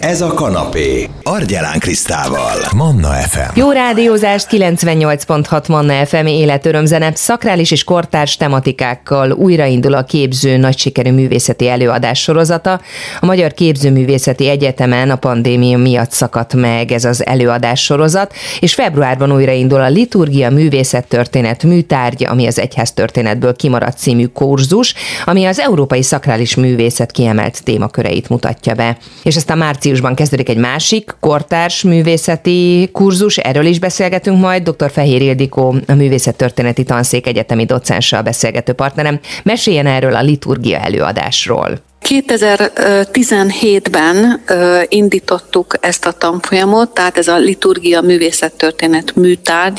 Ez a kanapé. Argyelán Krisztával. Manna FM. Jó rádiózást 98.6 Manna FM életörömzene, szakrális és kortárs tematikákkal újraindul a képző nagy sikerű művészeti előadás sorozata. A Magyar Képzőművészeti Egyetemen a pandémia miatt szakadt meg ez az előadás sorozat, és februárban újraindul a liturgia művészettörténet műtárgy, ami az egyház történetből kimaradt című kurzus, ami az európai szakrális művészet kiemelt témaköreit mutatja be. És aztán márciusban kezdődik egy másik kortárs művészeti kurzus, erről is beszélgetünk majd. Dr. Fehér Ildikó, a Művészettörténeti Tanszék egyetemi docensa a beszélgető partnerem. Meséljen erről a liturgia előadásról. 2017-ben indítottuk ezt a tanfolyamot, tehát ez a liturgia művészettörténet műtárgy,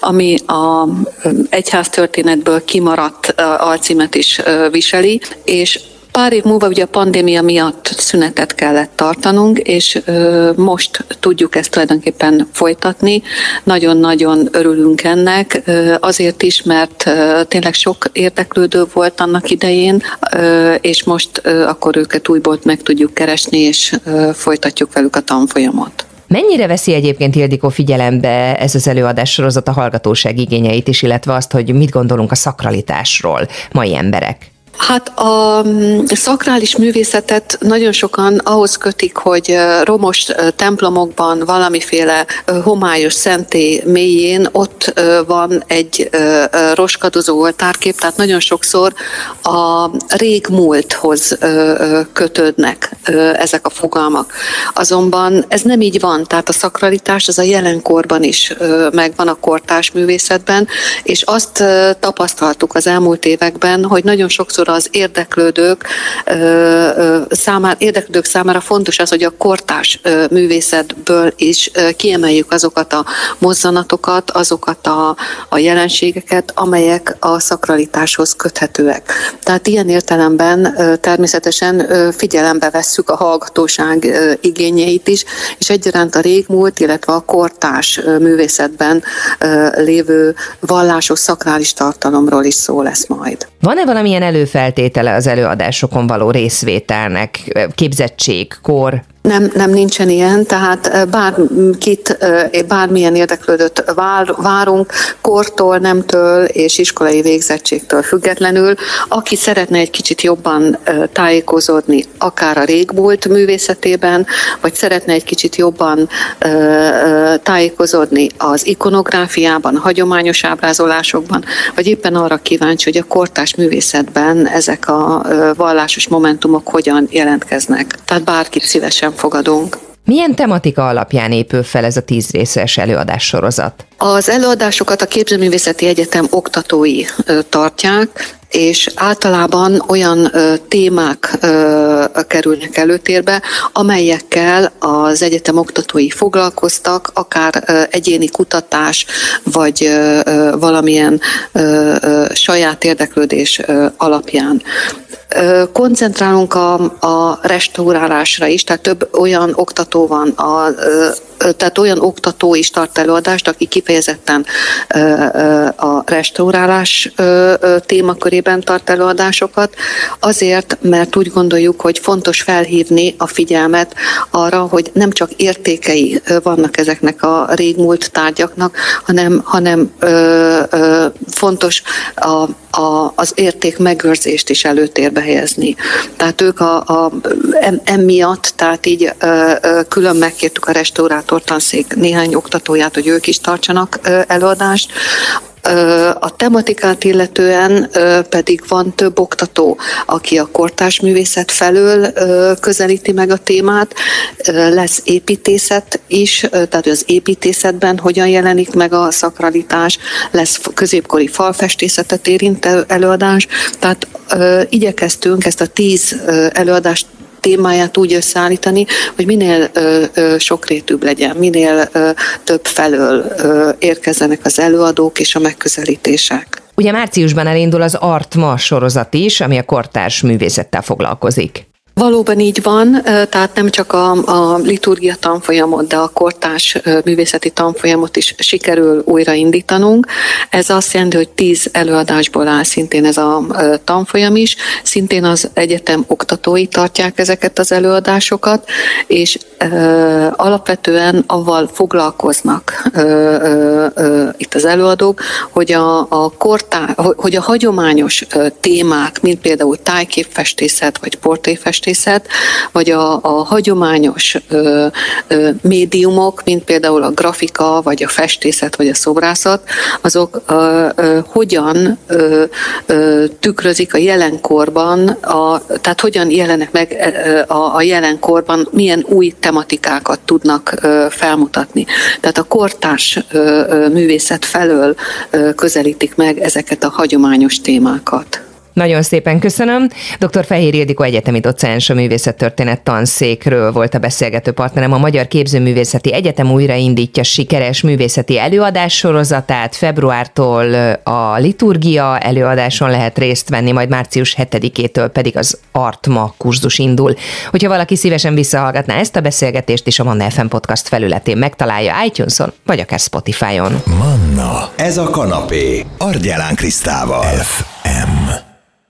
ami a egyháztörténetből kimaradt alcímet is viseli, és Pár év múlva ugye a pandémia miatt szünetet kellett tartanunk, és most tudjuk ezt tulajdonképpen folytatni. Nagyon-nagyon örülünk ennek, azért is, mert tényleg sok érdeklődő volt annak idején, és most akkor őket újból meg tudjuk keresni, és folytatjuk velük a tanfolyamot. Mennyire veszi egyébként Ildikó figyelembe ez az előadás sorozat a hallgatóság igényeit is, illetve azt, hogy mit gondolunk a szakralitásról mai emberek? Hát a mm, szakrális művészetet nagyon sokan ahhoz kötik, hogy romos templomokban valamiféle homályos szenté mélyén ott van egy roskadozó oltárkép, tehát nagyon sokszor a régmúlthoz kötődnek ezek a fogalmak. Azonban ez nem így van, tehát a szakralitás az a jelenkorban is megvan a kortás művészetben, és azt tapasztaltuk az elmúlt években, hogy nagyon sokszor sokszor az érdeklődők számára, érdeklődők számára fontos az, hogy a kortás művészetből is kiemeljük azokat a mozzanatokat, azokat a, a jelenségeket, amelyek a szakralitáshoz köthetőek. Tehát ilyen értelemben természetesen figyelembe vesszük a hallgatóság igényeit is, és egyaránt a régmúlt, illetve a kortás művészetben lévő vallásos szakrális tartalomról is szó lesz majd. Van-e valamilyen előfeltétele az előadásokon való részvételnek? Képzettség, kor? Nem, nem nincsen ilyen, tehát bárkit, bármilyen érdeklődött vár, várunk, kortól, nemtől és iskolai végzettségtől függetlenül, aki szeretne egy kicsit jobban tájékozódni, akár a régmúlt művészetében, vagy szeretne egy kicsit jobban tájékozódni az ikonográfiában, hagyományos ábrázolásokban, vagy éppen arra kíváncsi, hogy a kortás művészetben ezek a vallásos momentumok hogyan jelentkeznek. Tehát bárkit szívesen fogadunk. Milyen tematika alapján épül fel ez a tíz részes előadás sorozat? Az előadásokat a Képzőművészeti Egyetem oktatói tartják, és általában olyan ö, témák ö, kerülnek előtérbe, amelyekkel az egyetem oktatói foglalkoztak, akár ö, egyéni kutatás, vagy ö, valamilyen ö, ö, saját érdeklődés ö, alapján. Koncentrálunk a, a restaurálásra is, tehát több olyan oktató van, a, tehát olyan oktató is tart előadást, aki kifejezetten a restaurálás témakörében tart előadásokat, azért, mert úgy gondoljuk, hogy fontos felhívni a figyelmet arra, hogy nem csak értékei vannak ezeknek a régmúlt tárgyaknak, hanem, hanem fontos a a, az érték megőrzést is előtérbe helyezni. Tehát ők a, a, emiatt, tehát így külön megkértük a restaurátor tanszék néhány oktatóját, hogy ők is tartsanak előadást. A tematikát illetően pedig van több oktató, aki a kortás művészet felől közelíti meg a témát. Lesz építészet is, tehát az építészetben hogyan jelenik meg a szakralitás, lesz középkori falfestészetet érintő előadás. Tehát igyekeztünk ezt a tíz előadást témáját úgy összeállítani, hogy minél ö, ö, sokrétűbb legyen, minél ö, több felől ö, érkezzenek az előadók és a megközelítések. Ugye márciusban elindul az Artma sorozat is, ami a kortárs művészettel foglalkozik. Valóban így van, tehát nem csak a, a liturgia tanfolyamot, de a kortás művészeti tanfolyamot is sikerül újraindítanunk. Ez azt jelenti, hogy tíz előadásból áll szintén ez a tanfolyam is, szintén az egyetem oktatói tartják ezeket az előadásokat, és ö, alapvetően avval foglalkoznak ö, ö, itt az előadók, hogy a, a kortá, hogy a hagyományos témák, mint például tájképfestészet vagy portréfestészet, festészet, vagy a, a hagyományos ö, ö, médiumok, mint például a grafika, vagy a festészet, vagy a szobrászat, azok ö, ö, hogyan ö, ö, tükrözik a jelenkorban, a, tehát hogyan jelenek meg a, a jelenkorban, milyen új tematikákat tudnak ö, felmutatni. Tehát a kortárs ö, művészet felől ö, közelítik meg ezeket a hagyományos témákat. Nagyon szépen köszönöm. Dr. Fehér Ildikó egyetemi docens a művészettörténet tanszékről volt a beszélgető partnerem. A Magyar Képzőművészeti Egyetem újraindítja sikeres művészeti előadás sorozatát. Februártól a liturgia előadáson lehet részt venni, majd március 7-től pedig az Artma kurzus indul. Hogyha valaki szívesen visszahallgatná ezt a beszélgetést is a Manna FM podcast felületén megtalálja iTunes-on, vagy akár Spotify-on. Manna, ez a kanapé, Argyelán Krisztával. F.